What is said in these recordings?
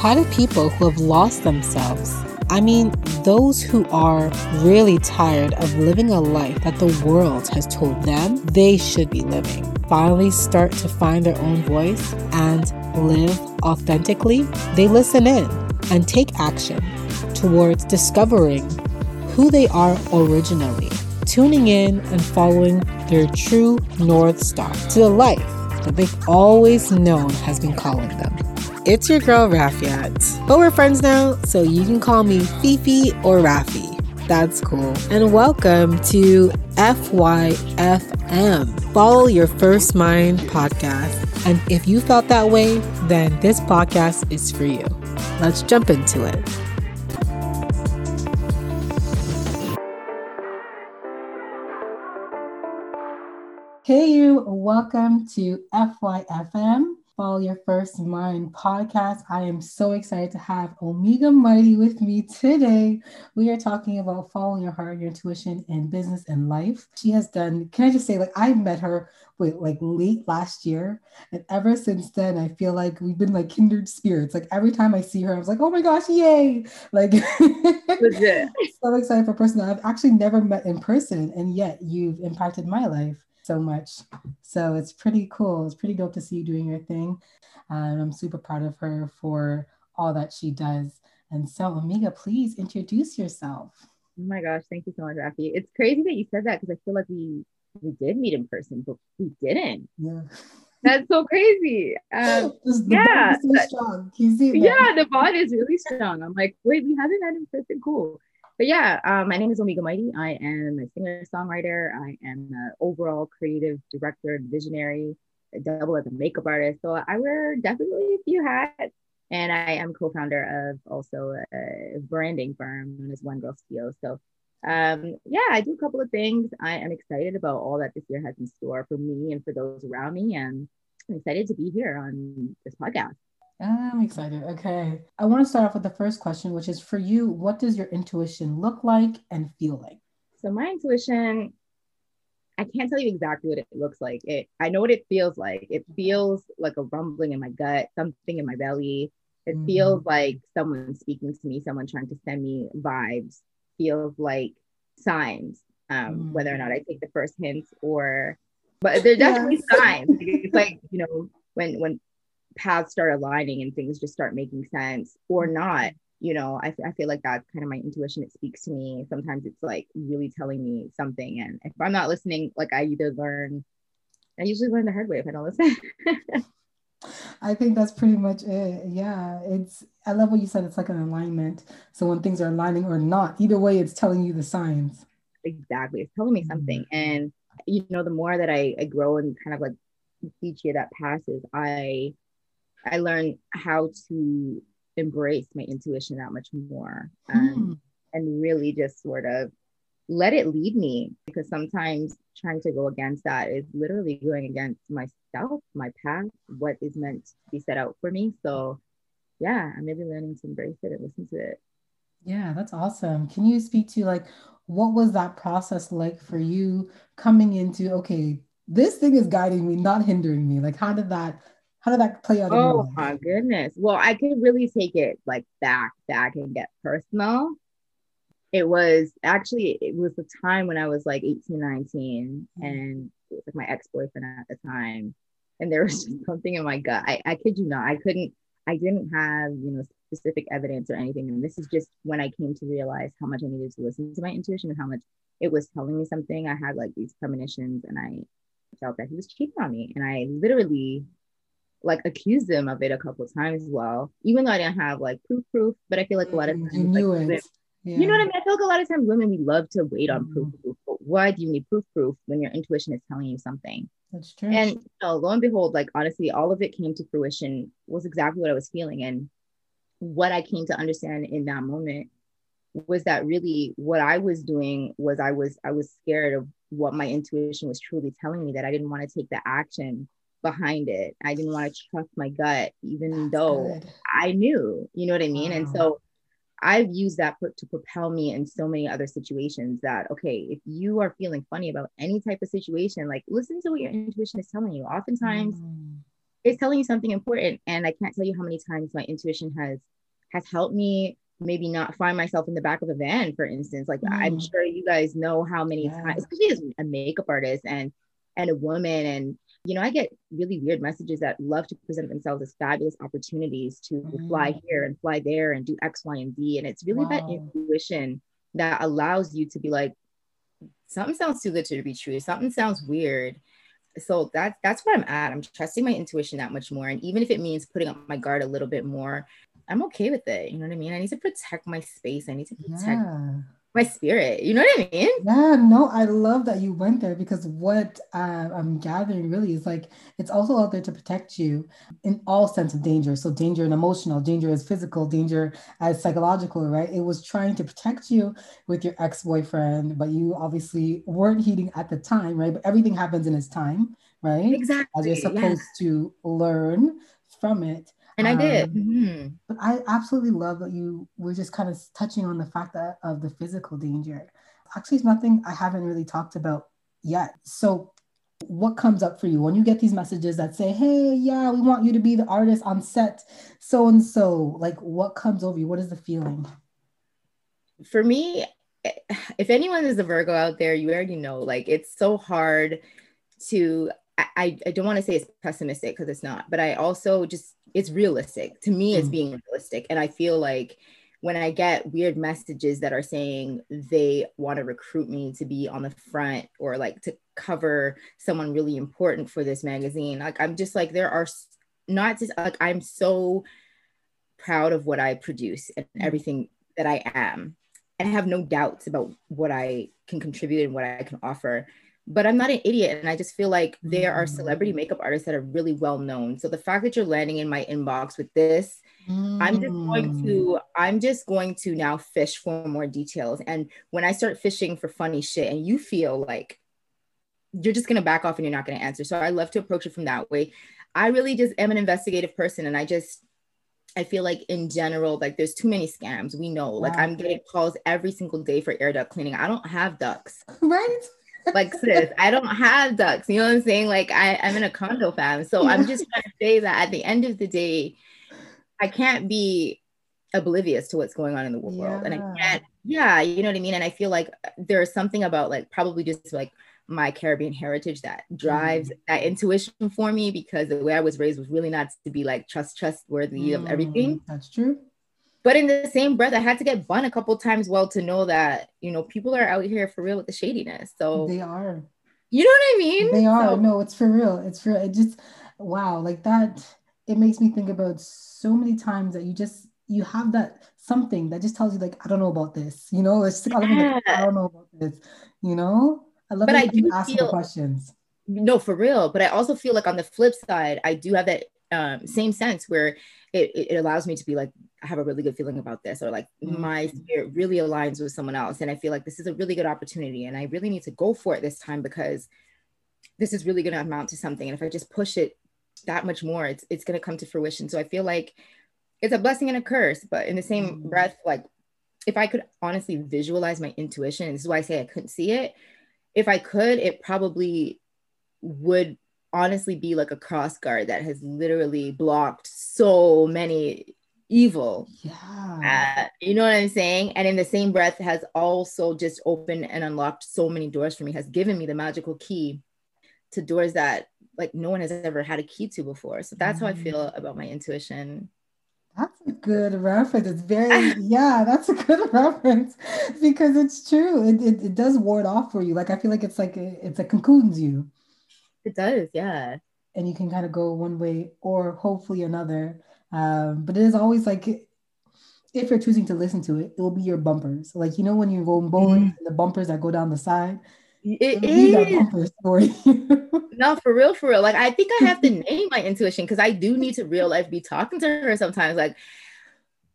How do people who have lost themselves, I mean, those who are really tired of living a life that the world has told them they should be living, finally start to find their own voice and live authentically? They listen in and take action towards discovering who they are originally, tuning in and following their true North Star to the life that they've always known has been calling them. It's your girl Rafiat, but we're friends now, so you can call me Fifi or Rafi. That's cool. And welcome to FYFM, Follow Your First Mind podcast. And if you felt that way, then this podcast is for you. Let's jump into it. Hey, you, welcome to FYFM, Follow Your First Mind podcast. I am so excited to have Omega Mighty with me today. We are talking about following your heart, your intuition in business and life. She has done, can I just say, like, I met her wait, like late last year. And ever since then, I feel like we've been like kindred spirits. Like, every time I see her, I was like, oh my gosh, yay! Like, so excited for a person that I've actually never met in person. And yet, you've impacted my life so much. So it's pretty cool. It's pretty dope to see you doing your thing. Um, I'm super proud of her for all that she does. And so, Omega, please introduce yourself. Oh my gosh, thank you so much, Rafi. It's crazy that you said that because I feel like we we did meet in person, but we didn't. Yeah. That's so crazy. Um, yeah, so yeah, the bond is really strong. I'm like, wait, we haven't met in person. Cool but yeah, um, my name is Omega Mighty. I am a singer songwriter. I am an overall creative director and visionary, double as a makeup artist. So I wear definitely a few hats. And I am co-founder of also a branding firm known as One Girl Studio. So um, yeah, I do a couple of things. I am excited about all that this year has in store for me and for those around me. And I'm excited to be here on this podcast. I'm excited. Okay. I want to start off with the first question, which is for you, what does your intuition look like and feel like? So my intuition, I can't tell you exactly what it looks like. It I know what it feels like. It feels like a rumbling in my gut, something in my belly. It mm-hmm. feels like someone speaking to me, someone trying to send me vibes, feels like signs, um, mm-hmm. whether or not I take the first hints or but they're definitely signs. It's like, you know, when when paths start aligning and things just start making sense or mm-hmm. not you know I, I feel like that's kind of my intuition it speaks to me sometimes it's like really telling me something and if i'm not listening like i either learn i usually learn the hard way if i don't listen I think that's pretty much it. Yeah, it's. I love what you said. It's like an alignment. So when things are aligning or not, either way, it's telling you the signs. Exactly, it's telling me something. Mm-hmm. And you know, the more that I, I grow and kind of like each year that passes, I I learned how to embrace my intuition that much more um, mm. and really just sort of let it lead me because sometimes trying to go against that is literally going against myself, my path, what is meant to be set out for me. So, yeah, I'm maybe learning to embrace it and listen to it. Yeah, that's awesome. Can you speak to like what was that process like for you coming into okay, this thing is guiding me, not hindering me? Like, how did that how did that play out? Oh my goodness. Well, I could really take it like back, back and get personal. It was actually, it was the time when I was like 18, 19, mm-hmm. and it was like my ex-boyfriend at the time. And there was just something in my gut. I, I kid you not, I couldn't, I didn't have, you know, specific evidence or anything. And this is just when I came to realize how much I needed to listen to my intuition and how much it was telling me something. I had like these premonitions and I felt that he was cheating on me. And I literally like accused them of it a couple of times as well, even though I didn't have like proof proof. But I feel like a lot of mm, times, you like, it. Yeah. You know what I mean? I feel like a lot of times women we love to wait on proof, proof. But why do you need proof proof when your intuition is telling you something? That's true. And you know, lo and behold, like honestly, all of it came to fruition was exactly what I was feeling. And what I came to understand in that moment was that really what I was doing was I was I was scared of what my intuition was truly telling me that I didn't want to take the action behind it. I didn't want to trust my gut, even That's though good. I knew, you know what I mean? Wow. And so I've used that to propel me in so many other situations that, okay, if you are feeling funny about any type of situation, like listen to what your intuition is telling you. Oftentimes, mm. it's telling you something important. And I can't tell you how many times my intuition has has helped me maybe not find myself in the back of a van, for instance. Like mm. I'm sure you guys know how many yeah. times, especially as a makeup artist and and a woman and you know, I get really weird messages that love to present themselves as fabulous opportunities to mm. fly here and fly there and do X, Y, and Z. And it's really wow. that intuition that allows you to be like, something sounds too good to be true. Something sounds weird. So that's that's where I'm at. I'm trusting my intuition that much more. And even if it means putting up my guard a little bit more, I'm okay with it. You know what I mean? I need to protect my space. I need to protect yeah my spirit. You know what I mean? Yeah, no, I love that you went there because what uh, I'm gathering really is like it's also out there to protect you in all sense of danger. So danger and emotional, danger as physical, danger as psychological, right? It was trying to protect you with your ex-boyfriend, but you obviously weren't heeding at the time, right? But everything happens in its time, right? Exactly. As you're supposed yeah. to learn from it. And I did. Um, mm-hmm. But I absolutely love that you were just kind of touching on the fact that of the physical danger. Actually, it's nothing I haven't really talked about yet. So, what comes up for you when you get these messages that say, "Hey, yeah, we want you to be the artist on set, so and so"? Like, what comes over you? What is the feeling? For me, if anyone is a Virgo out there, you already know. Like, it's so hard to I, I don't want to say it's pessimistic because it's not, but I also just it's realistic. To me, it's mm. being realistic. And I feel like when I get weird messages that are saying they want to recruit me to be on the front or like to cover someone really important for this magazine, like I'm just like, there are not just like I'm so proud of what I produce and mm. everything that I am. And I have no doubts about what I can contribute and what I can offer but I'm not an idiot. And I just feel like there are celebrity mm. makeup artists that are really well known. So the fact that you're landing in my inbox with this, mm. I'm just going to, mm. I'm just going to now fish for more details. And when I start fishing for funny shit and you feel like you're just gonna back off and you're not gonna answer. So I love to approach it from that way. I really just am an investigative person and I just I feel like in general, like there's too many scams. We know, like I'm getting calls every single day for air duct cleaning. I don't have ducks. Right like sis i don't have ducks you know what i'm saying like I, i'm in a condo fam so yeah. i'm just trying to say that at the end of the day i can't be oblivious to what's going on in the world yeah. and i can't yeah you know what i mean and i feel like there's something about like probably just like my caribbean heritage that drives mm. that intuition for me because the way i was raised was really not to be like trust trustworthy mm. of everything that's true but in the same breath, I had to get bun a couple times well to know that you know people are out here for real with the shadiness. So they are. You know what I mean? They are. So, no, it's for real. It's for it. Just wow, like that. It makes me think about so many times that you just you have that something that just tells you like I don't know about this. You know, it's just yeah. like, I don't know about this. You know, I love. But I do ask feel, questions. No, for real. But I also feel like on the flip side, I do have that um, same sense where it, it allows me to be like I have a really good feeling about this, or like mm-hmm. my spirit really aligns with someone else. And I feel like this is a really good opportunity. And I really need to go for it this time because this is really going to amount to something. And if I just push it that much more, it's, it's going to come to fruition. So I feel like it's a blessing and a curse. But in the same mm-hmm. breath, like if I could honestly visualize my intuition, and this is why I say I couldn't see it, if I could, it probably would honestly be like a cross guard that has literally blocked so many evil. Yeah. Uh, you know what I'm saying? And in the same breath, has also just opened and unlocked so many doors for me, has given me the magical key to doors that like no one has ever had a key to before. So that's mm. how I feel mm. about my intuition. That's a good reference. It's very, yeah, that's a good reference because it's true. It, it, it does ward off for you. Like, I feel like it's like, a, it's a cocoons you. It does, yeah. And you can kind of go one way or hopefully another um, but it is always like if you're choosing to listen to it, it will be your bumpers. Like you know when you go bowling, mm-hmm. the bumpers that go down the side. It is. for no, for real, for real. Like I think I have to name my intuition because I do need to real life be talking to her sometimes. Like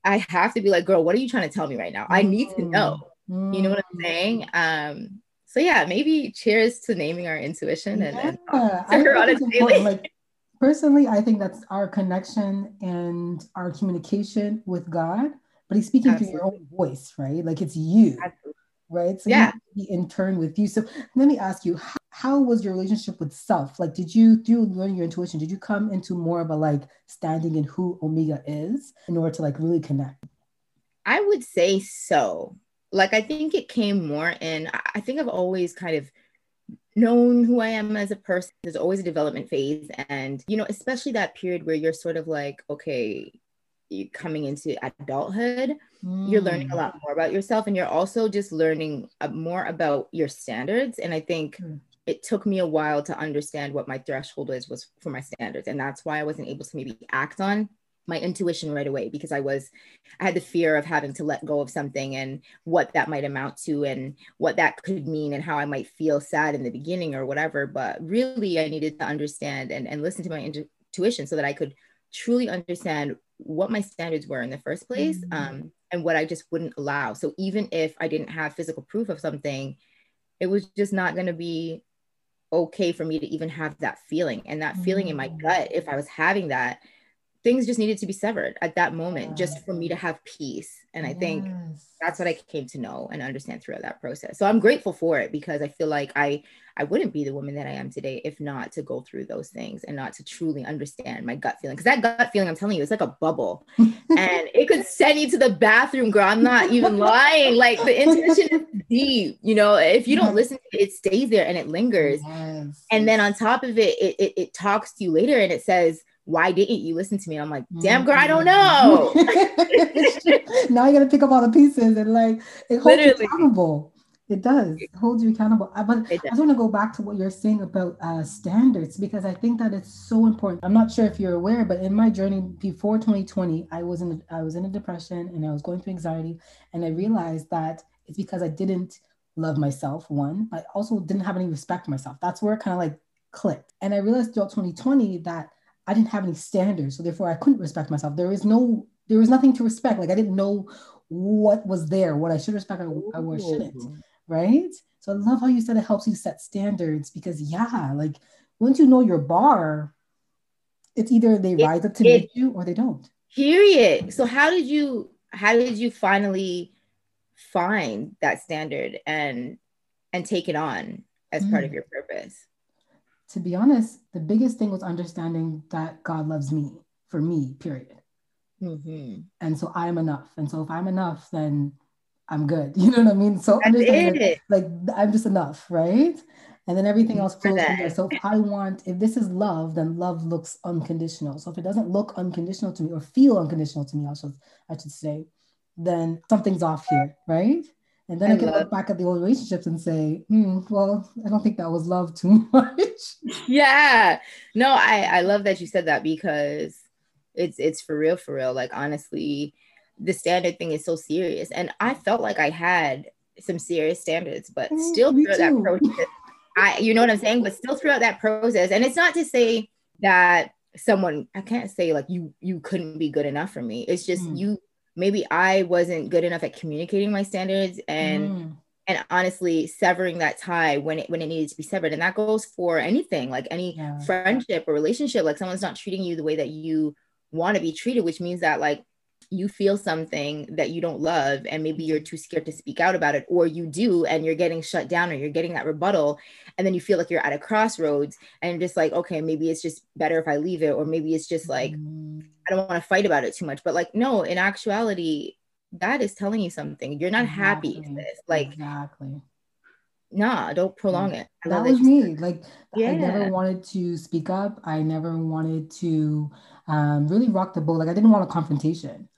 I have to be like, girl, what are you trying to tell me right now? I need to know. Mm-hmm. You know what I'm saying? Um, so yeah, maybe cheers to naming our intuition and, yeah, and her on a daily. Like personally, I think that's our connection and our communication with God. But He's speaking Absolutely. through your own voice, right? Like it's you, Absolutely. right? So yeah, be in turn with you. So let me ask you, how was your relationship with self? Like, did you through learning your intuition, did you come into more of a like standing in who Omega is in order to like really connect? I would say so. Like, I think it came more in, I think I've always kind of known who I am as a person. There's always a development phase. And, you know, especially that period where you're sort of like, okay, you coming into adulthood, mm. you're learning a mm. lot more about yourself. And you're also just learning more about your standards. And I think mm. it took me a while to understand what my threshold is was for my standards. And that's why I wasn't able to maybe act on my intuition right away because I was, I had the fear of having to let go of something and what that might amount to and what that could mean and how I might feel sad in the beginning or whatever. But really, I needed to understand and, and listen to my intuition so that I could truly understand what my standards were in the first place mm-hmm. um, and what I just wouldn't allow. So even if I didn't have physical proof of something, it was just not going to be okay for me to even have that feeling and that feeling mm-hmm. in my mm. gut if I was having that things just needed to be severed at that moment just for me to have peace. And i yes. think that's what i came to know and understand throughout that process. So i'm grateful for it because i feel like i i wouldn't be the woman that i am today if not to go through those things and not to truly understand my gut feeling. Because that gut feeling i'm telling you it's like a bubble. And it could send you to the bathroom girl. I'm not even lying. Like the intuition is deep you know? If you don't mm-hmm. listen to it, it stays there and it lingers. Yes. and then on top of it, it it, it talks to you later and it says why didn't you listen to me? I'm like, damn girl, I don't know. now you gotta pick up all the pieces and like it holds Literally. you accountable. It does. It holds you accountable. But I just want to go back to what you're saying about uh, standards because I think that it's so important. I'm not sure if you're aware, but in my journey before 2020, I was in I was in a depression and I was going through anxiety, and I realized that it's because I didn't love myself. One, I also didn't have any respect for myself. That's where it kind of like clicked. And I realized throughout 2020 that I didn't have any standards, so therefore I couldn't respect myself. There is no, there was nothing to respect. Like I didn't know what was there, what I should respect or, or shouldn't, right? So I love how you said it helps you set standards because yeah, like once you know your bar, it's either they rise up to meet you or they don't. Period. So how did you how did you finally find that standard and and take it on as mm. part of mm. your purpose? To be honest, the biggest thing was understanding that God loves me for me, period. Mm-hmm. And so I'm enough. And so if I'm enough, then I'm good. You know what I mean? So understanding like I'm just enough, right? And then everything else flows from there. So if I want, if this is love, then love looks unconditional. So if it doesn't look unconditional to me or feel unconditional to me, I should I should say, then something's off here, right? And then I, I can love- look back at the old relationships and say, hmm, well, I don't think that was love too much. Yeah. No, I, I love that you said that because it's it's for real, for real. Like honestly, the standard thing is so serious. And I felt like I had some serious standards, but mm, still throughout that process, I you know what I'm saying? But still throughout that process, and it's not to say that someone I can't say like you you couldn't be good enough for me. It's just mm. you maybe I wasn't good enough at communicating my standards and mm. and honestly severing that tie when it when it needed to be severed. And that goes for anything, like any yeah. friendship or relationship, like someone's not treating you the way that you want to be treated, which means that like you feel something that you don't love and maybe you're too scared to speak out about it or you do and you're getting shut down or you're getting that rebuttal and then you feel like you're at a crossroads and just like okay maybe it's just better if i leave it or maybe it's just like mm. I don't want to fight about it too much but like no in actuality that is telling you something you're not exactly. happy with this like exactly nah don't prolong it that was me like yeah. i never wanted to speak up i never wanted to um, really rock the boat like i didn't want a confrontation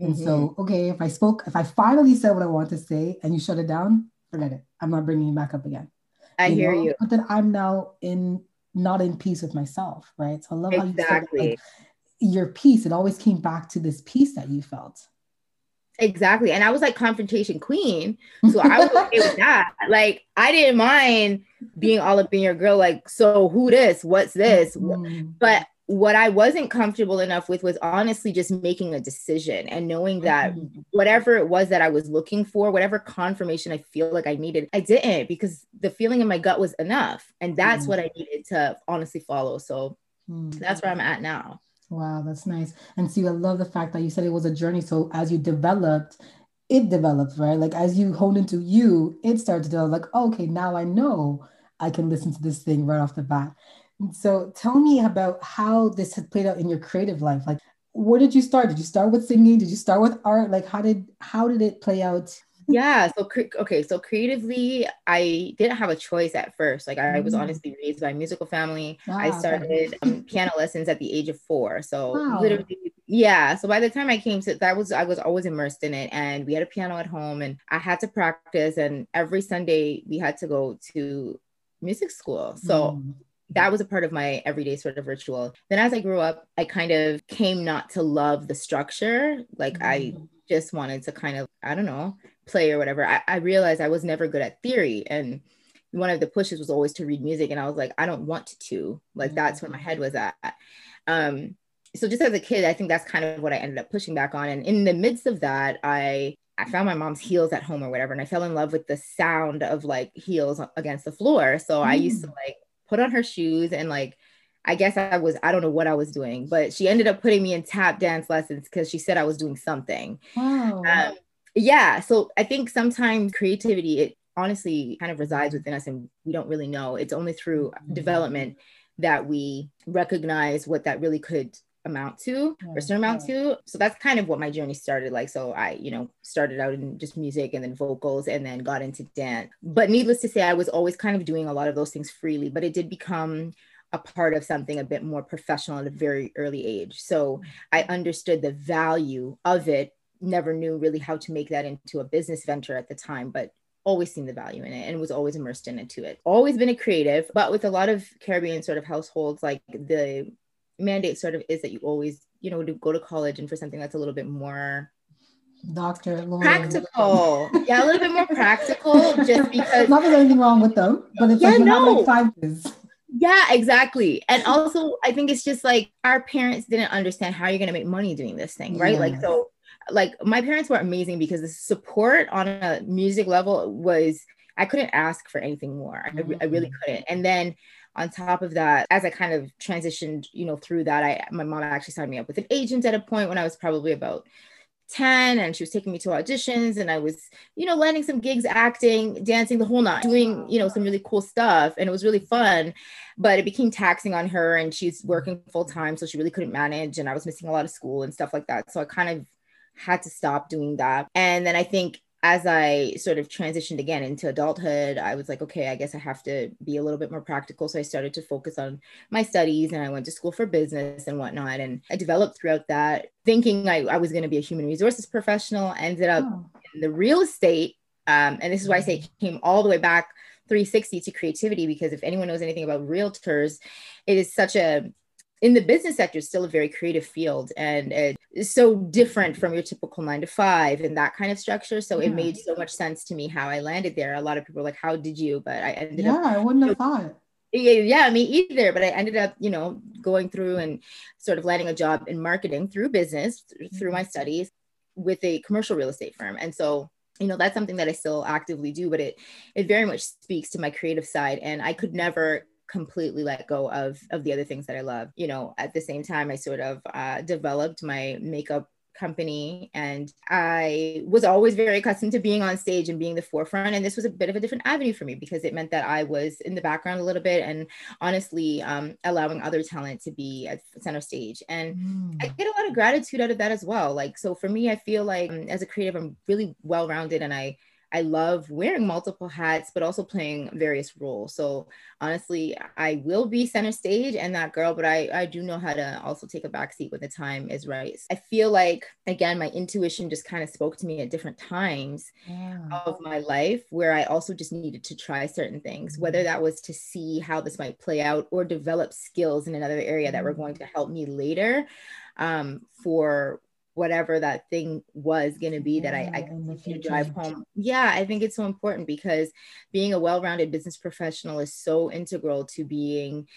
and mm-hmm. so, okay, if I spoke, if I finally said what I want to say and you shut it down, forget it. I'm not bringing you back up again. I you hear know? you. But then I'm now in not in peace with myself, right? So I love exactly. how you said like, your peace. It always came back to this peace that you felt. Exactly. And I was like confrontation queen. So I was okay with that. Like I didn't mind being all up in your girl, like, so who this? What's this? Mm-hmm. But what I wasn't comfortable enough with was honestly just making a decision and knowing that mm-hmm. whatever it was that I was looking for, whatever confirmation I feel like I needed, I didn't because the feeling in my gut was enough. And that's mm-hmm. what I needed to honestly follow. So mm-hmm. that's where I'm at now. Wow, that's nice. And see, I love the fact that you said it was a journey. So as you developed, it developed, right? Like as you honed into you, it started to develop like, oh, okay, now I know I can listen to this thing right off the bat. So tell me about how this had played out in your creative life. Like, where did you start? Did you start with singing? Did you start with art? Like, how did how did it play out yeah so okay so creatively i didn't have a choice at first like i was mm. honestly raised by a musical family wow, i started um, piano lessons at the age of four so wow. literally yeah so by the time i came to that was i was always immersed in it and we had a piano at home and i had to practice and every sunday we had to go to music school so mm that was a part of my everyday sort of ritual. Then as I grew up, I kind of came not to love the structure. Like mm I just wanted to kind of, I don't know, play or whatever, I, I realized I was never good at theory. And one of the pushes was always to read music. And I was like, I don't want to. Like, mm-hmm. that's where my head was at. Um, so just as a kid, I think that's kind of what I ended up pushing back on. And in the midst of that, I I found my mom's heels at home or whatever, and I fell in love with the sound of like heels against the floor. So mm. I used to mm. like put on her shoes and like I guess I was, I don't know what I was doing, but she ended up putting me in tap dance lessons because she said I was doing something. Wow. Um, yeah. So I think sometimes creativity, it honestly kind of resides within us and we don't really know. It's only through mm-hmm. development that we recognize what that really could amount to or certain amount to. So that's kind of what my journey started like. So I, you know, started out in just music and then vocals and then got into dance. But needless to say, I was always kind of doing a lot of those things freely, but it did become a part of something a bit more professional at a very early age. So I understood the value of it never knew really how to make that into a business venture at the time, but always seen the value in it and was always immersed in it it. Always been a creative, but with a lot of Caribbean sort of households, like the mandate sort of is that you always, you know, to go to college and for something that's a little bit more doctor lawyer. practical yeah a little bit more practical just because not there's anything wrong with them but it's yeah, like no. like five years yeah, exactly. And also, I think it's just like our parents didn't understand how you're going to make money doing this thing, right? Like, so like my parents were amazing because the support on a music level was I couldn't ask for anything more. Mm-hmm. I, I, really mm-hmm. couldn't. And then on top of that, as I kind of transitioned, you know, through that, I my mom actually signed me up with an agent at a point when I was probably about 10 and she was taking me to auditions and I was, you know, landing some gigs, acting, dancing the whole night, doing, you know, some really cool stuff. And it was really fun, but it became taxing on her and she's working full time. So she really couldn't manage. And I was missing a lot of school and stuff like that. So I kind of had to stop doing that. And then I think as I sort of transitioned again into adulthood, I was like, okay, I guess I have to be a little bit more practical. So I started to focus on my studies and I went to school for business and whatnot. And I developed throughout that thinking I, I was going to be a human resources professional, ended up oh. in the real estate. Um, and this is why I say it came all the way back 360 to creativity, because if anyone knows anything about realtors, it is such a in the business sector it's still a very creative field and it's so different from your typical nine to five and that kind of structure so yeah. it made so much sense to me how i landed there a lot of people were like how did you but i ended yeah, up Yeah, i wouldn't have thought yeah, me either. But I ended up, you know, going through and sort of landing a job in marketing through business, through my mm-hmm. studies with a commercial real estate firm. And so, you know, that's something that I still actively do, but it it very much speaks to my creative side. And I could never completely let go of of the other things that I love. You know, at the same time, I sort of uh, developed my makeup company and I was always very accustomed to being on stage and being the forefront and this was a bit of a different avenue for me because it meant that I was in the background a little bit and honestly um, allowing other talent to be at center stage and mm. I get a lot of gratitude out of that as well like so for me I feel like um, as a creative I'm really well rounded and I I love wearing multiple hats, but also playing various roles. So honestly, I will be center stage and that girl, but I, I do know how to also take a backseat when the time is right. I feel like, again, my intuition just kind of spoke to me at different times yeah. of my life where I also just needed to try certain things, whether mm-hmm. that was to see how this might play out or develop skills in another area that were mm-hmm. going to help me later um, for whatever that thing was going to be yeah, that I, I could drive home. Yeah, I think it's so important because being a well-rounded business professional is so integral to being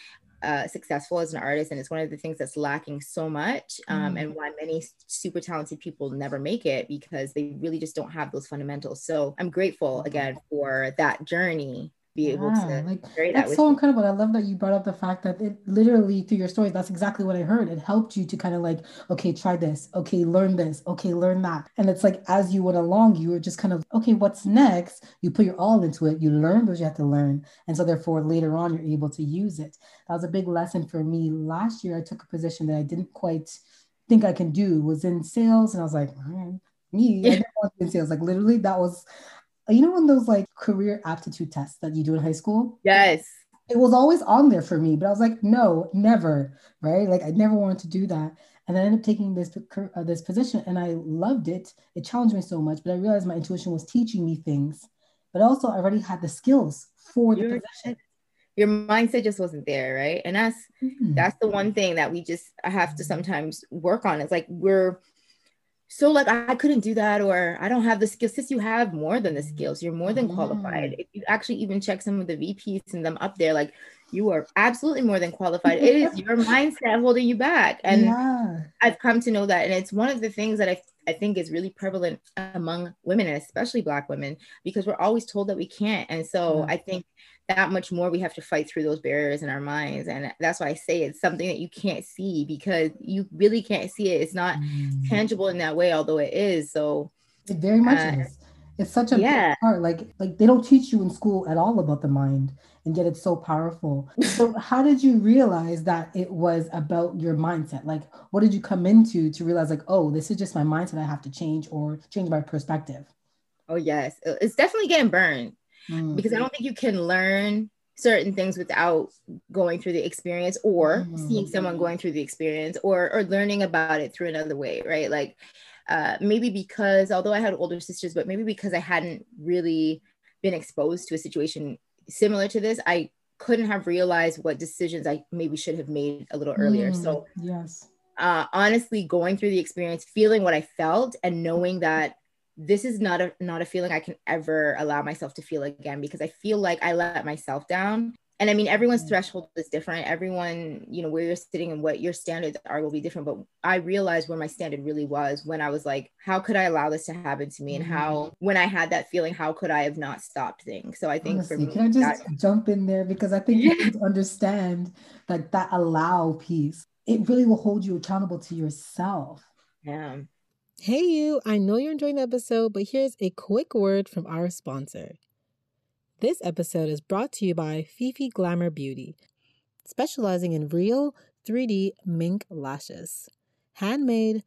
uh, successful as an artist, and it's one of the things that's lacking so much, um, mm. and why many super talented people never make it because they really just don't have those fundamentals. So I'm grateful again for that journey be yeah, able to like that's that so incredible i love that you brought up the fact that it literally through your stories that's exactly what i heard. It helped you to kind of like okay try this okay learn this okay learn that. And it's like as you went along you were just kind of okay what's next? You put your all into it you learn what you have to learn and so therefore later on you're able to use it. That was a big lesson for me. Last year i took a position that i didn't quite think i can do was in sales and i was like me i didn't want to be in sales. Like literally that was you know, when those like career aptitude tests that you do in high school? Yes. It was always on there for me, but I was like, no, never, right? Like I never wanted to do that. And I ended up taking this uh, this position, and I loved it. It challenged me so much, but I realized my intuition was teaching me things, but also I already had the skills for the Your, position. Your mindset just wasn't there, right? And that's mm-hmm. that's the one thing that we just have to sometimes work on. It's like we're so like I couldn't do that or I don't have the skills. Since you have more than the skills, you're more than qualified. Mm. If you actually even check some of the VPs and them up there, like you are absolutely more than qualified. It is your mindset holding you back. And yeah. I've come to know that. And it's one of the things that I, I think is really prevalent among women, and especially Black women, because we're always told that we can't. And so. I think that much more we have to fight through those barriers in our minds and that's why i say it's something that you can't see because you really can't see it it's not mm. tangible in that way although it is so it very much uh, is it's such a yeah. big part like like they don't teach you in school at all about the mind and yet it's so powerful so how did you realize that it was about your mindset like what did you come into to realize like oh this is just my mindset i have to change or change my perspective oh yes it's definitely getting burned mm-hmm. because I don't think you can learn certain things without going through the experience or mm-hmm. seeing someone going through the experience or or learning about it through another way, right? Like uh, maybe because although I had older sisters, but maybe because I hadn't really been exposed to a situation similar to this, I couldn't have realized what decisions I maybe should have made a little earlier. Mm, so yes, uh, honestly, going through the experience, feeling what I felt, and knowing that this is not a not a feeling I can ever allow myself to feel again because I feel like I let myself down. And I mean, everyone's mm. threshold is different. Everyone, you know, where you're sitting and what your standards are will be different. But I realized where my standard really was when I was like, how could I allow this to happen to me? And how, mm. when I had that feeling, how could I have not stopped things? So I think Honestly, for me, can I just that, jump in there because I think yeah. you need to understand like that allow piece. It really will hold you accountable to yourself. Yeah. Hey, you! I know you're enjoying the episode, but here's a quick word from our sponsor. This episode is brought to you by Fifi Glamour Beauty, specializing in real 3D mink lashes, handmade,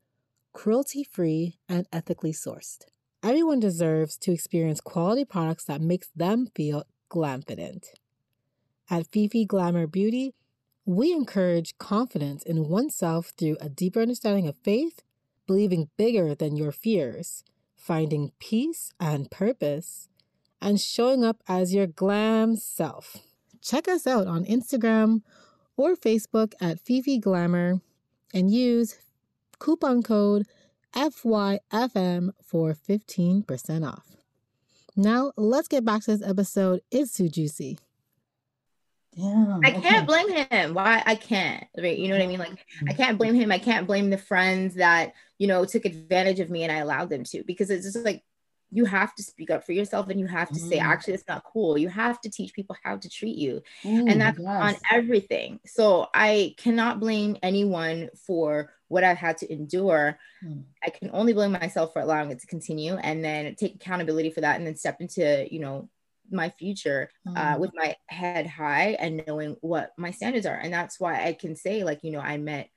cruelty free, and ethically sourced. Everyone deserves to experience quality products that makes them feel glamfident. At Fifi Glamour Beauty, we encourage confidence in oneself through a deeper understanding of faith believing bigger than your fears, finding peace and purpose, and showing up as your glam self. Check us out on Instagram or Facebook at Fifi Glamour and use coupon code FYFM for 15% off. Now, let's get back to this episode. It's too juicy. Damn, I can't blame him. Why I can't, right? You know what I mean? Like I can't blame him. I can't blame the friends that, you know, took advantage of me and I allowed them to because it's just like you have to speak up for yourself and you have to mm. say, actually, it's not cool. You have to teach people how to treat you. Mm, and that's yes. on everything. So I cannot blame anyone for what I've had to endure. Mm. I can only blame myself for allowing it to continue and then take accountability for that and then step into, you know, my future uh, mm. with my head high and knowing what my standards are. And that's why I can say, like, you know, I met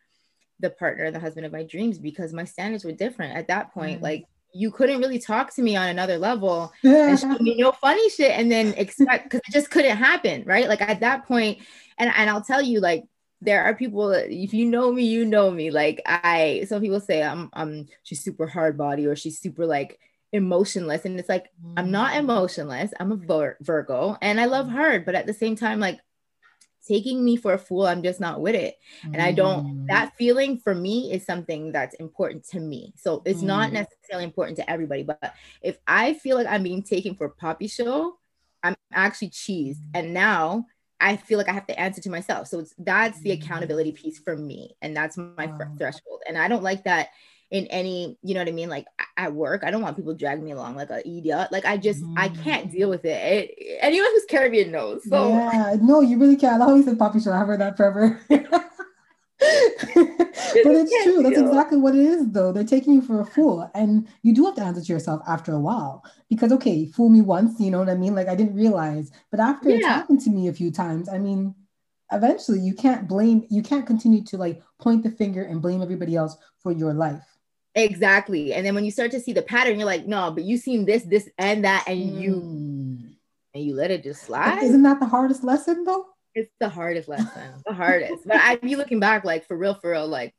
the partner, the husband of my dreams, because my standards were different at that point. Mm. Like, you couldn't really talk to me on another level and show me no funny shit and then expect because it just couldn't happen, right? Like at that point, and and I'll tell you, like there are people if you know me, you know me. Like I, some people say I'm, I'm she's super hard body or she's super like emotionless and it's like i'm not mm. emotionless i'm a Vir- virgo and i love hard but at the same time like taking me for a fool i'm just not with it and i don't mm. that feeling for me is something that's important to me so it's mm. not necessarily important to everybody but if i feel like i'm being taken for a poppy show i'm actually cheesed and now I feel like I have to answer to myself. So it's that's the accountability piece for me. And that's my wow. threshold. And I don't like that in any, you know what I mean? Like at work, I don't want people dragging me along like a idiot. Like I just, mm. I can't deal with it. it. Anyone who's Caribbean knows. So yeah, no, you really can't. I always say Poppy should have heard that forever. but it's true. That's exactly what it is, though. They're taking you for a fool. And you do have to answer to yourself after a while. Because, okay, fool me once, you know what I mean? Like, I didn't realize. But after yeah. it happened to me a few times, I mean, eventually you can't blame, you can't continue to like point the finger and blame everybody else for your life. Exactly. And then when you start to see the pattern, you're like, no, but you seen this, this, and that, and mm. you and you let it just slide. Isn't that the hardest lesson though? It's the hardest lesson, the hardest. But I be looking back, like for real, for real, like,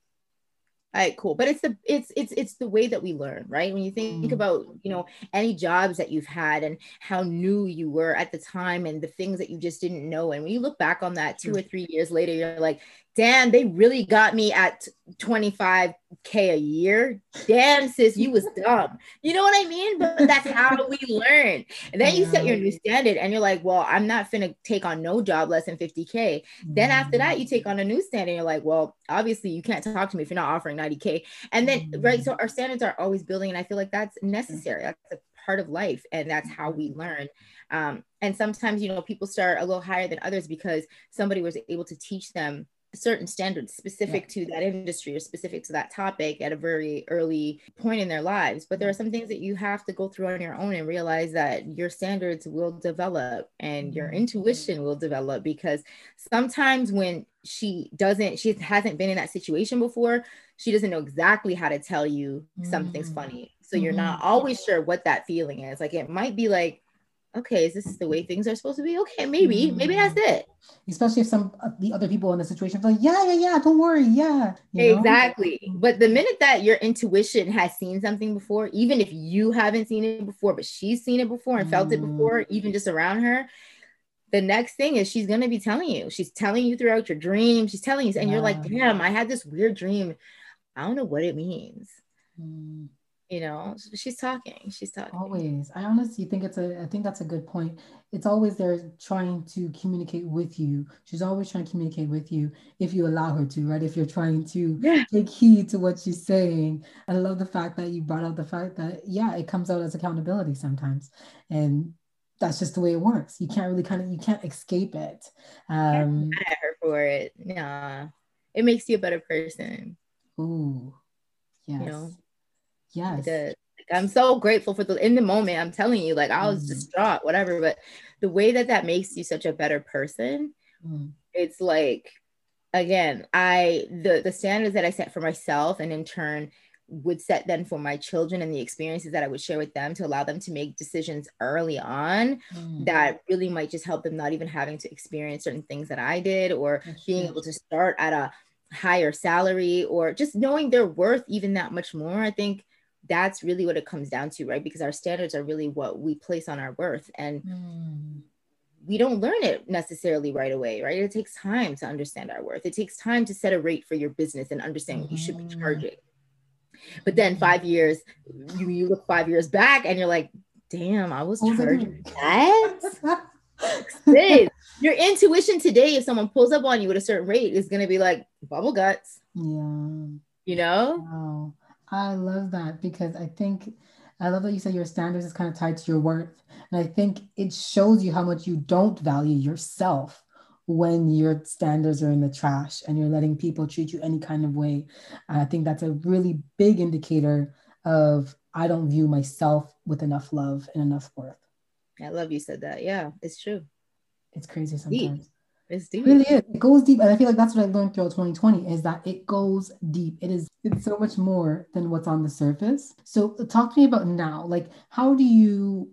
all right, cool. But it's the it's it's it's the way that we learn, right? When you think mm. about you know any jobs that you've had and how new you were at the time and the things that you just didn't know, and when you look back on that two mm. or three years later, you're like, damn, they really got me at 25k a year. Damn, sis, you was dumb. You know what I mean? But that's how we learn. And then you set your new standard and you're like, well, I'm not finna take on no job less than 50k. Then after that, you take on a new standard. And you're like, well, obviously you can't talk to me if you're not offering 90k. And then right, so our standards are always building, and I feel like that's necessary. That's a part of life, and that's how we learn. Um, and sometimes you know people start a little higher than others because somebody was able to teach them certain standards specific yeah. to that industry or specific to that topic at a very early point in their lives but there are some things that you have to go through on your own and realize that your standards will develop and your mm-hmm. intuition will develop because sometimes when she doesn't she hasn't been in that situation before she doesn't know exactly how to tell you something's mm-hmm. funny so you're not mm-hmm. always sure what that feeling is like it might be like okay, is this the way things are supposed to be? Okay, maybe, maybe that's mm. it. Especially if some of the other people in the situation feel like, yeah, yeah, yeah, don't worry, yeah. You exactly. But the minute that your intuition has seen something before, even if you haven't seen it before, but she's seen it before and felt it before, even just around her, the next thing is she's gonna be telling you. She's telling you throughout your dream. She's telling you, and yeah. you're like, damn, I had this weird dream. I don't know what it means. Mm you know she's talking she's talking. Always. I honestly think it's a i think that's a good point. It's always there trying to communicate with you. She's always trying to communicate with you if you allow her to right? If you're trying to yeah. take heed to what she's saying. I love the fact that you brought out the fact that yeah it comes out as accountability sometimes. And that's just the way it works. You can't really kind of you can't escape it. Um I her for it. Yeah it makes you a better person. Ooh. Yes you know Yes. Like I'm so grateful for the in the moment. I'm telling you, like I was mm. distraught, whatever. But the way that that makes you such a better person, mm. it's like, again, I the the standards that I set for myself, and in turn would set then for my children and the experiences that I would share with them to allow them to make decisions early on mm. that really might just help them not even having to experience certain things that I did or That's being true. able to start at a higher salary or just knowing their worth even that much more. I think that's really what it comes down to, right? Because our standards are really what we place on our worth. And mm. we don't learn it necessarily right away, right? It takes time to understand our worth. It takes time to set a rate for your business and understand what you should be mm. charging. But then five years, you, you look five years back and you're like, damn, I was charging that. your intuition today, if someone pulls up on you at a certain rate, is going to be like bubble guts. Yeah. You know? Wow. I love that because I think I love that you said your standards is kind of tied to your worth. And I think it shows you how much you don't value yourself when your standards are in the trash and you're letting people treat you any kind of way. I think that's a really big indicator of I don't view myself with enough love and enough worth. I love you said that. Yeah, it's true. It's crazy sometimes. Deep. It's deep. It really is. It goes deep. And I feel like that's what I learned throughout 2020 is that it goes deep. It is it's so much more than what's on the surface. So talk to me about now. Like how do you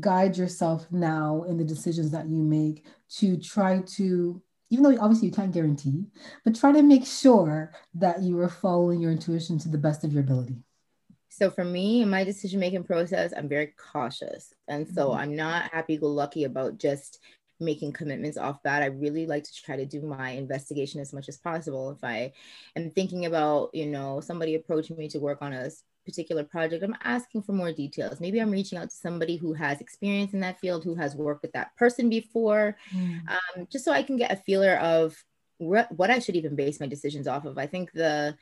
guide yourself now in the decisions that you make to try to even though obviously you can't guarantee, but try to make sure that you are following your intuition to the best of your ability. So for me, in my decision making process, I'm very cautious. And so mm-hmm. I'm not happy go lucky about just making commitments off that. I really like to try to do my investigation as much as possible. If I am thinking about, you know, somebody approaching me to work on a particular project, I'm asking for more details. Maybe I'm reaching out to somebody who has experience in that field, who has worked with that person before, mm. um, just so I can get a feeler of what, what I should even base my decisions off of. I think the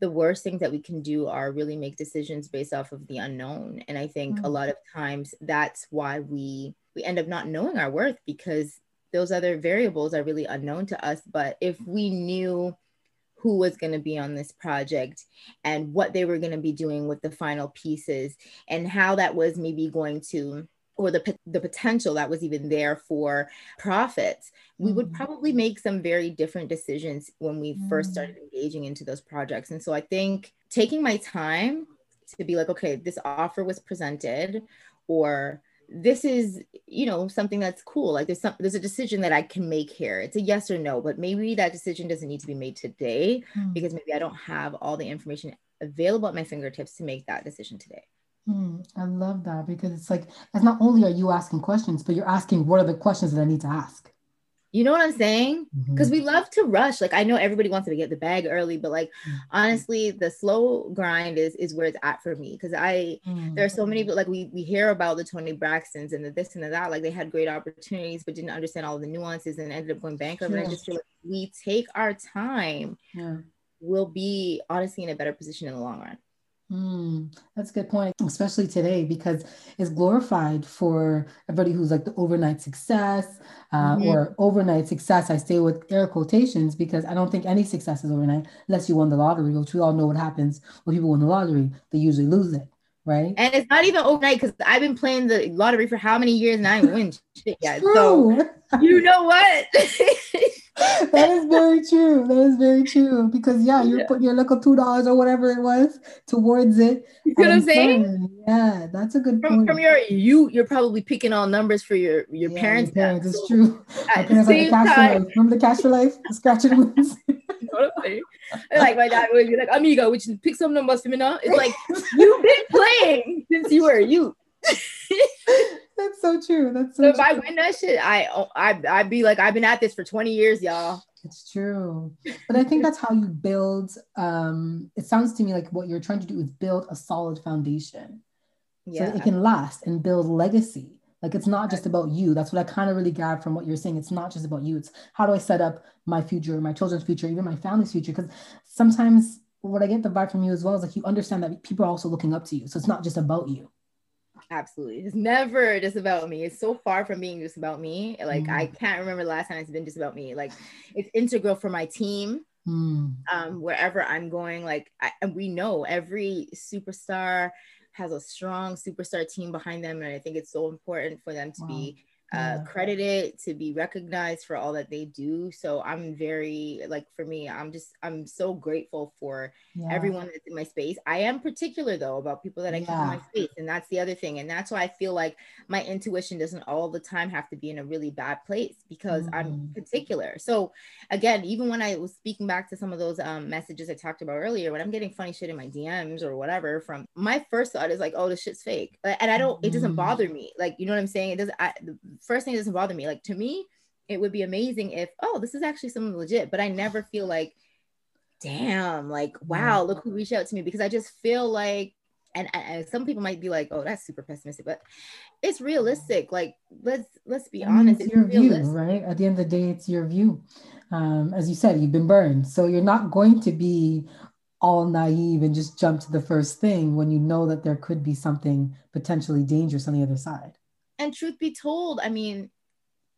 the worst things that we can do are really make decisions based off of the unknown and i think mm-hmm. a lot of times that's why we we end up not knowing our worth because those other variables are really unknown to us but if we knew who was going to be on this project and what they were going to be doing with the final pieces and how that was maybe going to or the, the potential that was even there for profits, we would mm. probably make some very different decisions when we mm. first started engaging into those projects. And so I think taking my time to be like, okay, this offer was presented, or this is you know something that's cool like there's some there's a decision that i can make here it's a yes or no but maybe that decision doesn't need to be made today mm. because maybe i don't have all the information available at my fingertips to make that decision today Mm, I love that because it's like, it's not only are you asking questions, but you're asking what are the questions that I need to ask. You know what I'm saying? Because mm-hmm. we love to rush. Like I know everybody wants to get the bag early, but like mm-hmm. honestly, the slow grind is is where it's at for me. Because I mm-hmm. there are so many but like we we hear about the Toni Braxtons and the this and the that. Like they had great opportunities, but didn't understand all the nuances and ended up going bankrupt. And I just feel like we take our time, yeah. we'll be honestly in a better position in the long run. Mm, that's a good point, especially today because it's glorified for everybody who's like the overnight success uh, mm-hmm. or overnight success. I stay with air quotations because I don't think any success is overnight unless you won the lottery, which we all know what happens when people win the lottery. They usually lose it, right? And it's not even overnight because I've been playing the lottery for how many years and I ain't win shit yet. So you know what? that is very true. That is very true. Because yeah, you're yeah. putting your little two dollars or whatever it was towards it. You know what I'm saying? Yeah, that's a good from, point. From your you, you're probably picking all numbers for your your yeah, parents. It's true. My parents like the cash time. for life. Remember the cash for life? Scratching wins. like my dad would be like, amigo, which pick some numbers for me now. It's like you've been playing since you were you. That's so true. That's so, so if true. I win that shit, I I I'd be like, I've been at this for 20 years, y'all. It's true. But I think that's how you build um it sounds to me like what you're trying to do is build a solid foundation. Yeah. So it can last and build legacy. Like it's not just about you. That's what I kind of really got from what you're saying. It's not just about you. It's how do I set up my future, my children's future, even my family's future? Because sometimes what I get the vibe from you as well is like you understand that people are also looking up to you. So it's not just about you absolutely it's never just about me it's so far from being just about me like mm. i can't remember the last time it's been just about me like it's integral for my team mm. um wherever i'm going like I, and we know every superstar has a strong superstar team behind them and i think it's so important for them to wow. be uh, credited to be recognized for all that they do so i'm very like for me i'm just i'm so grateful for yeah. everyone that's in my space i am particular though about people that i yeah. keep in my space and that's the other thing and that's why i feel like my intuition doesn't all the time have to be in a really bad place because mm-hmm. i'm particular so again even when i was speaking back to some of those um, messages i talked about earlier when i'm getting funny shit in my dms or whatever from my first thought is like oh this shit's fake and i don't mm-hmm. it doesn't mm-hmm. bother me like you know what i'm saying it doesn't I, first thing doesn't bother me. Like to me, it would be amazing if, oh, this is actually something legit, but I never feel like, damn, like, wow, look who reached out to me because I just feel like, and, and some people might be like, oh, that's super pessimistic, but it's realistic. Like, let's let's be honest. It's, your realistic. view, right? At the end of the day, it's your view. Um, as you said, you've been burned, so you're not going to be all naive and just jump to the first thing when you know that there could be something potentially dangerous on the other side and truth be told, I mean,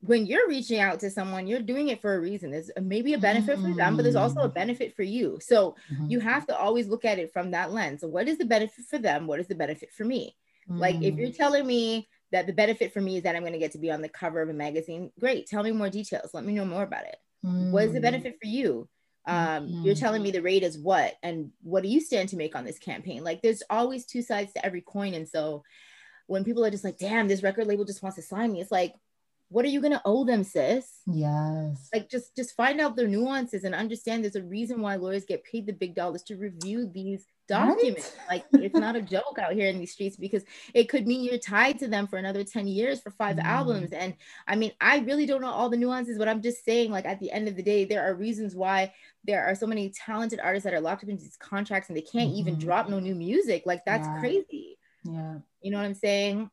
when you're reaching out to someone, you're doing it for a reason. There's maybe a benefit mm-hmm. for them, but there's also a mm. benefit for you. So mm-hmm. you have to always look at it from that lens. So what is the benefit for them? What is the benefit for me? Mm-hmm. Like if you're mm. telling me that the benefit for me is that I'm going to get to be on the cover of a magazine, great. Tell me more details. Let me know more about it. What is the mm. benefit for you? Um, you're telling me the rate is what, and what do you stand to make on this campaign? Like there's always two sides to every coin. And so when people are just like, damn, this record label just wants to sign me, it's like, what are you gonna owe them, sis? Yes. Like just just find out their nuances and understand there's a reason why lawyers get paid the big dollars to review these documents. Right? Like it's not a joke out here in these streets because it could mean you're tied to them for another 10 years for five mm. albums. And I mean, I really don't know all the nuances, but I'm just saying, like at the end of the day, there are reasons why there are so many talented artists that are locked up in these contracts and they can't mm-hmm. even drop no new music. Like that's yeah. crazy. Yeah. You know what I'm saying?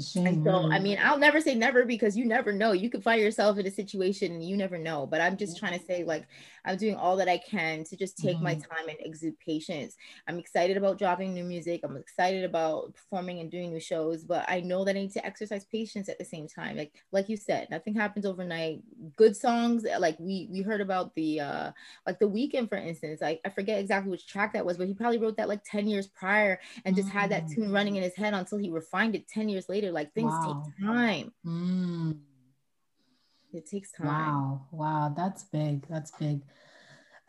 Shame. And so, I mean, I'll never say never because you never know. You could find yourself in a situation and you never know. But I'm just trying to say, like, I'm doing all that I can to just take mm-hmm. my time and exude patience. I'm excited about dropping new music. I'm excited about performing and doing new shows, but I know that I need to exercise patience at the same time. Like, like you said, nothing happens overnight. Good songs, like we we heard about the uh like the Weeknd, for instance. Like I forget exactly which track that was, but he probably wrote that like 10 years prior and just mm-hmm. had that mm. tune running in his head until he refined it 10 years later. Like things wow. take time. Mm. It takes time. Wow. Wow. That's big. That's big.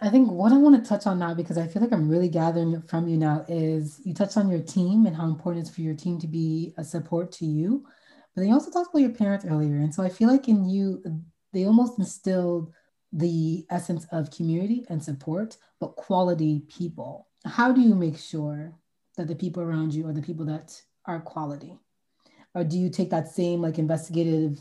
I think what I want to touch on now, because I feel like I'm really gathering from you now, is you touched on your team and how important it is for your team to be a support to you. But then you also talked about your parents earlier. And so I feel like in you, they almost instilled the essence of community and support, but quality people. How do you make sure that the people around you are the people that are quality? Or do you take that same like investigative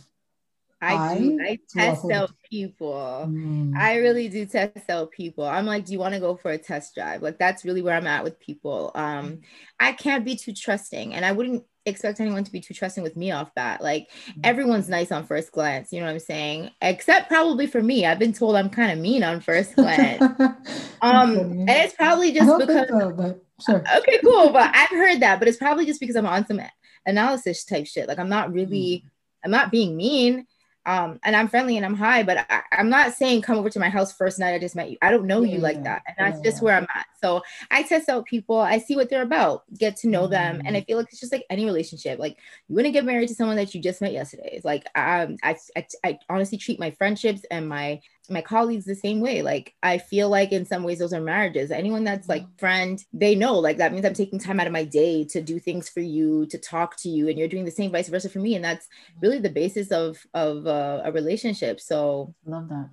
I do. I test out people. Mm. I really do test out people. I'm like, do you want to go for a test drive? Like that's really where I'm at with people. Um, mm. I can't be too trusting, and I wouldn't expect anyone to be too trusting with me off bat. Like mm. everyone's nice on first glance, you know what I'm saying? Except probably for me. I've been told I'm kind of mean on first glance. um, and it's probably just because so, but sure. Okay, cool. But I've heard that, but it's probably just because I'm on some analysis type shit. Like I'm not really, mm. I'm not being mean um, and I'm friendly and I'm high, but I, am not saying come over to my house first night I just met you. I don't know yeah, you like that. And that's yeah. just where I'm at. So I test out people, I see what they're about, get to know mm-hmm. them. And I mm-hmm. feel like it's just like any relationship. Like you wouldn't get married to someone that you just met yesterday. It's like um, I, I, I honestly treat my friendships and my my colleagues the same way. Like I feel like in some ways those are marriages. Anyone that's like mm. friend, they know like that means I'm taking time out of my day to do things for you, to talk to you, and you're doing the same vice versa for me. And that's really the basis of of uh, a relationship. So love that.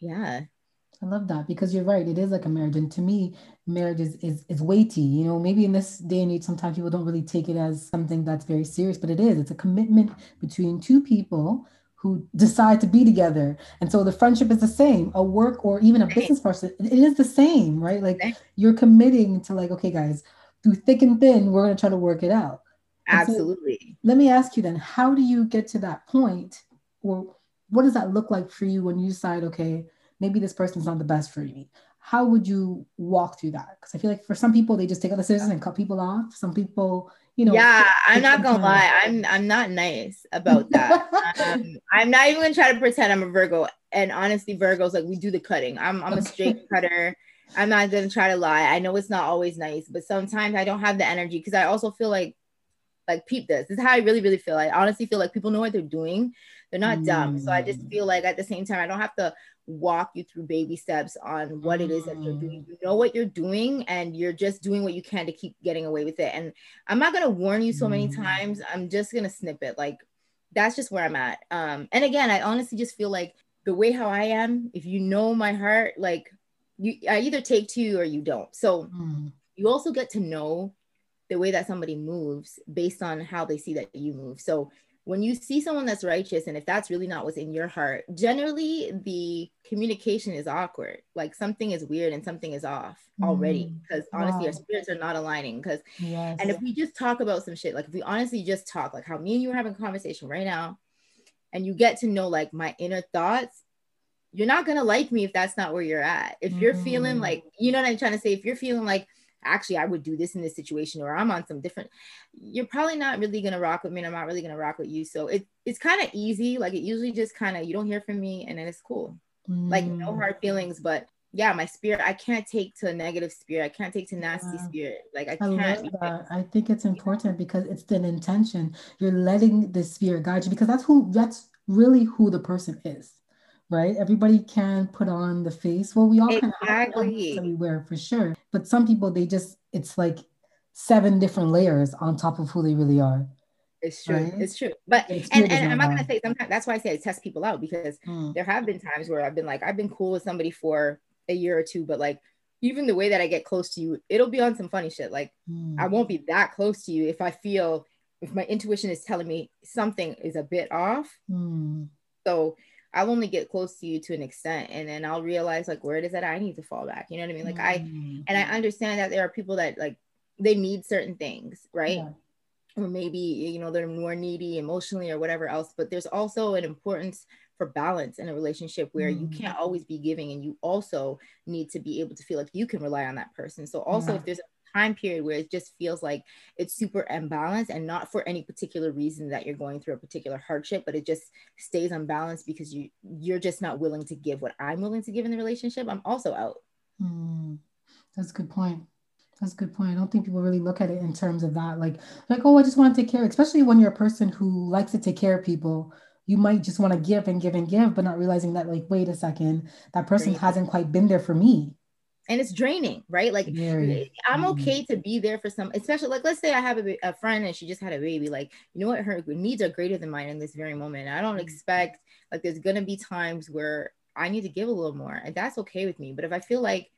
Yeah. I love that because you're right. It is like a marriage. And to me, marriage is, is, is weighty. You know, maybe in this day and age, sometimes people don't really take it as something that's very serious, but it is. It's a commitment between two people who decide to be together. And so the friendship is the same, a work or even a business person, it is the same, right? Like you're committing to like, okay, guys, through thick and thin, we're going to try to work it out. Absolutely. So let me ask you then, how do you get to that point or what does that look like for you when you decide, okay, maybe this person's not the best for me? How would you walk through that? Because I feel like for some people, they just take out the scissors and cut people off. Some people, you know yeah i'm not gonna lie i'm i'm not nice about that. Um, i'm not even gonna try to pretend i'm a virgo. And honestly virgos like we do the cutting. I'm, I'm a straight cutter. I'm not gonna try to lie. I know it's not always nice but sometimes i don't have the energy because i also feel like like peep this this is how i really really feel i honestly feel like people know what they're doing they're not mm. dumb so i just mm. feel like at the same time i don't have to walk you through baby steps on what it is that you're doing. Mm. You know what you're doing, and you're just doing what you can to keep getting away with it. And I'm not gonna warn you so many mm. times. I'm just gonna snip it. Like that's just where I'm at. Um, and again, I honestly just feel like the way how I am, if you know my heart, like you I either take to you or you don't. So mm. you also get to know the way that somebody moves based on how they see that you move. So when you see someone that's righteous and if that's really not what's in your heart generally the communication is awkward like something is weird and something is off already because mm, honestly wow. our spirits are not aligning because yes. and if we just talk about some shit like if we honestly just talk like how me and you are having a conversation right now and you get to know like my inner thoughts you're not gonna like me if that's not where you're at if you're mm. feeling like you know what i'm trying to say if you're feeling like actually I would do this in this situation or I'm on some different you're probably not really gonna rock with me and I'm not really gonna rock with you so it, it's kind of easy like it usually just kind of you don't hear from me and then it's cool mm. like no mm. hard feelings but yeah my spirit I can't take to a negative spirit I can't take to nasty yeah. spirit like I can't I. I think it's important because it's an intention you're letting the spirit guide you because that's who that's really who the person is right? Everybody can put on the face. Well, we all can exactly. can we wear for sure. But some people, they just, it's like seven different layers on top of who they really are. It's true. Right? It's true. But and, and, and I'm not gonna say sometimes that's why I say I test people out because mm. there have been times where I've been like, I've been cool with somebody for a year or two, but like even the way that I get close to you, it'll be on some funny shit. Like mm. I won't be that close to you if I feel if my intuition is telling me something is a bit off. Mm. So I'll only get close to you to an extent and then I'll realize like where it is that I need to fall back. You know what I mean? Like mm-hmm. I and I understand that there are people that like they need certain things, right? Yeah. or maybe you know they're more needy emotionally or whatever else but there's also an importance for balance in a relationship where mm. you can't always be giving and you also need to be able to feel like you can rely on that person so also yeah. if there's a time period where it just feels like it's super imbalanced and not for any particular reason that you're going through a particular hardship but it just stays unbalanced because you you're just not willing to give what i'm willing to give in the relationship i'm also out mm. that's a good point that's a good point. I don't think people really look at it in terms of that. Like, like, oh, I just want to take care, especially when you're a person who likes to take care of people. You might just want to give and give and give, but not realizing that, like, wait a second, that person hasn't quite been there for me. And it's draining, right? Like, Very. I'm okay to be there for some, especially like, let's say I have a, a, friend and she just had a baby. Like, you know what? Her needs are greater than mine in this very moment. I don't mm. expect, like, there's to be times where I need to give a little more, and that's okay with me. But if I feel like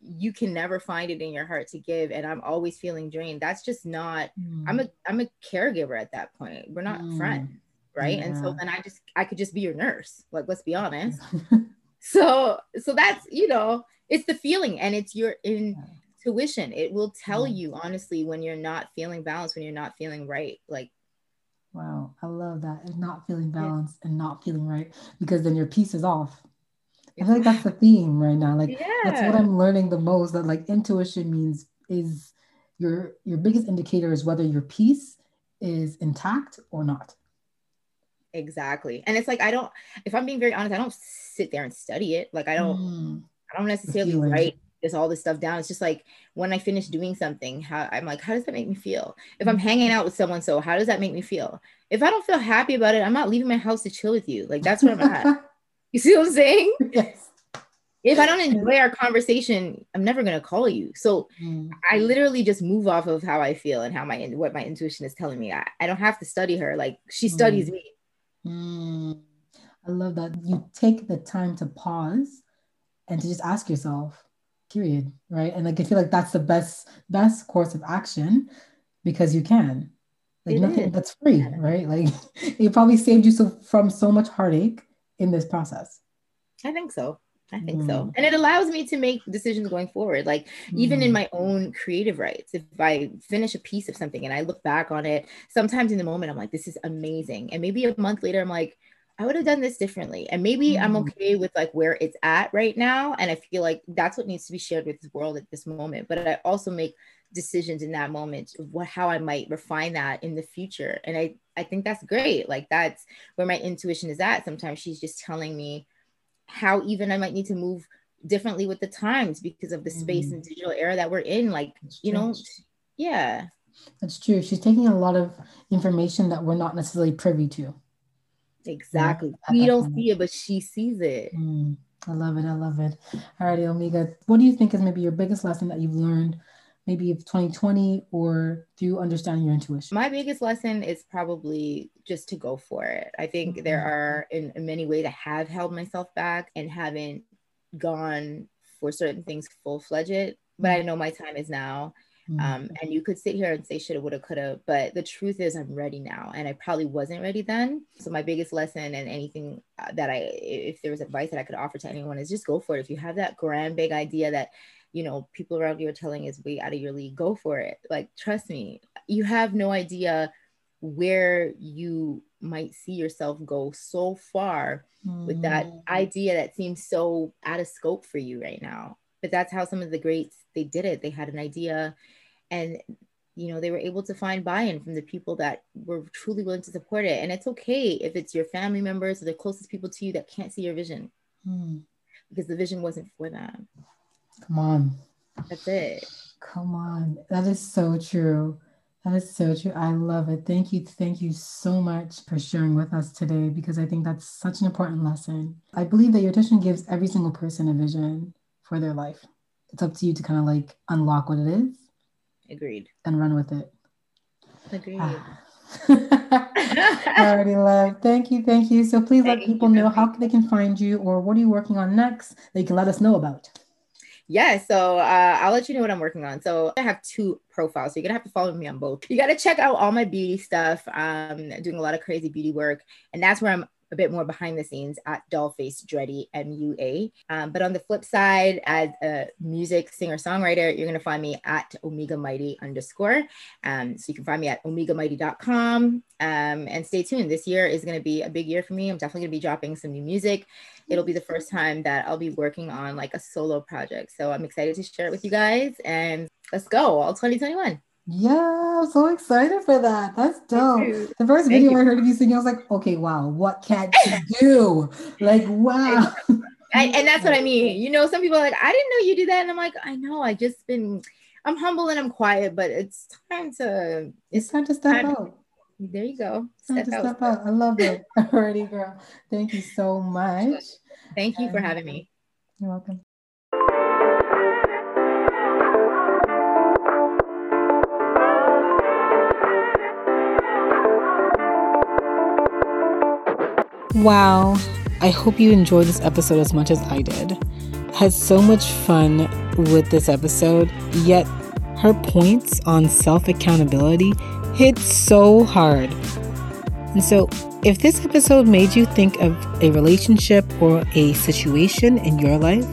you can never find it in your heart to give and i'm always feeling drained that's just not mm. i'm a i'm a caregiver at that point we're not mm. friends right yeah. and so then i just i could just be your nurse like let's be honest so so that's you know it's the feeling and it's your intuition it will tell you honestly when you're not feeling balanced when you're not feeling right like wow i love that and not feeling balanced yeah. and not feeling right because then your peace is off I feel like that's the theme right now. Like yeah. that's what I'm learning the most. That like intuition means is your your biggest indicator is whether your peace is intact or not. Exactly. And it's like I don't if I'm being very honest, I don't sit there and study it. Like I don't mm. I don't necessarily write this all this stuff down. It's just like when I finish doing something, how I'm like, how does that make me feel? If I'm hanging out with someone, so how does that make me feel? If I don't feel happy about it, I'm not leaving my house to chill with you. Like that's where I'm at. You see what I'm saying? Yes. If I don't enjoy our conversation, I'm never gonna call you. So mm. I literally just move off of how I feel and how my what my intuition is telling me. I, I don't have to study her. Like she studies mm. me. Mm. I love that. You take the time to pause and to just ask yourself, period. Right. And like I feel like that's the best, best course of action because you can. Like it nothing is. that's free, right? Like it probably saved you so from so much heartache in this process? I think so. I think mm. so. And it allows me to make decisions going forward. Like mm. even in mm. my own creative rights, if I finish a piece of something and I look back on it, sometimes in the moment I'm like, this is amazing. And maybe a month later, I'm like, I would have done this differently. And maybe mm. I'm okay with like where it's at right now. And I feel like that's what needs to be shared with the world at this moment. But I also make decisions in that moment of what how I might refine that in the future. And I I think that's great. Like that's where my intuition is at. Sometimes she's just telling me how even I might need to move differently with the times because of the space mm. and digital era that we're in. Like, you know, yeah. That's true. She's taking a lot of information that we're not necessarily privy to. Exactly. Yeah, we don't see it, but she sees it. Mm, I love it. I love it. All righty, Omega. What do you think is maybe your biggest lesson that you've learned maybe of 2020 or through understanding your intuition? My biggest lesson is probably just to go for it. I think mm-hmm. there are in, in many ways I have held myself back and haven't gone for certain things full fledged, but I mm-hmm. know my time is now. Mm-hmm. Um, and you could sit here and say shoulda, woulda, coulda, but the truth is I'm ready now, and I probably wasn't ready then. So my biggest lesson and anything uh, that I, if there was advice that I could offer to anyone, is just go for it. If you have that grand big idea that you know people around you are telling is way out of your league go for it like trust me you have no idea where you might see yourself go so far mm. with that mm. idea that seems so out of scope for you right now but that's how some of the greats they did it they had an idea and you know they were able to find buy-in from the people that were truly willing to support it and it's okay if it's your family members or the closest people to you that can't see your vision mm. because the vision wasn't for them Come on. That's it. Come on. That is so true. That is so true. I love it. Thank you. Thank you so much for sharing with us today because I think that's such an important lesson. I believe that your intuition gives every single person a vision for their life. It's up to you to kind of like unlock what it is. Agreed. And run with it. Agreed. already love. Thank you. Thank you. So please thank let people know how they can find you or what are you working on next that you can let us know about yeah, so uh, I'll let you know what I'm working on. So I have two profiles, so you're gonna have to follow me on both. You gotta check out all my beauty stuff. Um, doing a lot of crazy beauty work, and that's where I'm a bit more behind the scenes at Dollface Dreddy MUA. Um, but on the flip side, as a music singer songwriter, you're going to find me at Omega Mighty underscore. Um, so you can find me at omegamighty.com. Um, and stay tuned. This year is going to be a big year for me. I'm definitely going to be dropping some new music. It'll be the first time that I'll be working on like a solo project. So I'm excited to share it with you guys. And let's go, all 2021. Yeah, I'm so excited for that. That's dope. The first video I heard of you singing, I was like, okay, wow, what can you do? like, wow. and, and that's what I mean. You know, some people are like, I didn't know you did that. And I'm like, I know, I just been, I'm humble and I'm quiet, but it's time to, it's time to step time, out. There you go. Step, to out. step out. I love it. Alrighty, girl. Thank you so much. Thank you for having me. You're welcome. Wow. I hope you enjoyed this episode as much as I did. I had so much fun with this episode, yet her points on self accountability hit so hard. And so, if this episode made you think of a relationship or a situation in your life,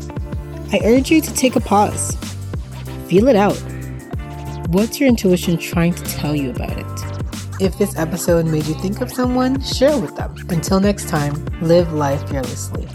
I urge you to take a pause. Feel it out. What's your intuition trying to tell you about it? If this episode made you think of someone, share with them. Until next time, live life fearlessly.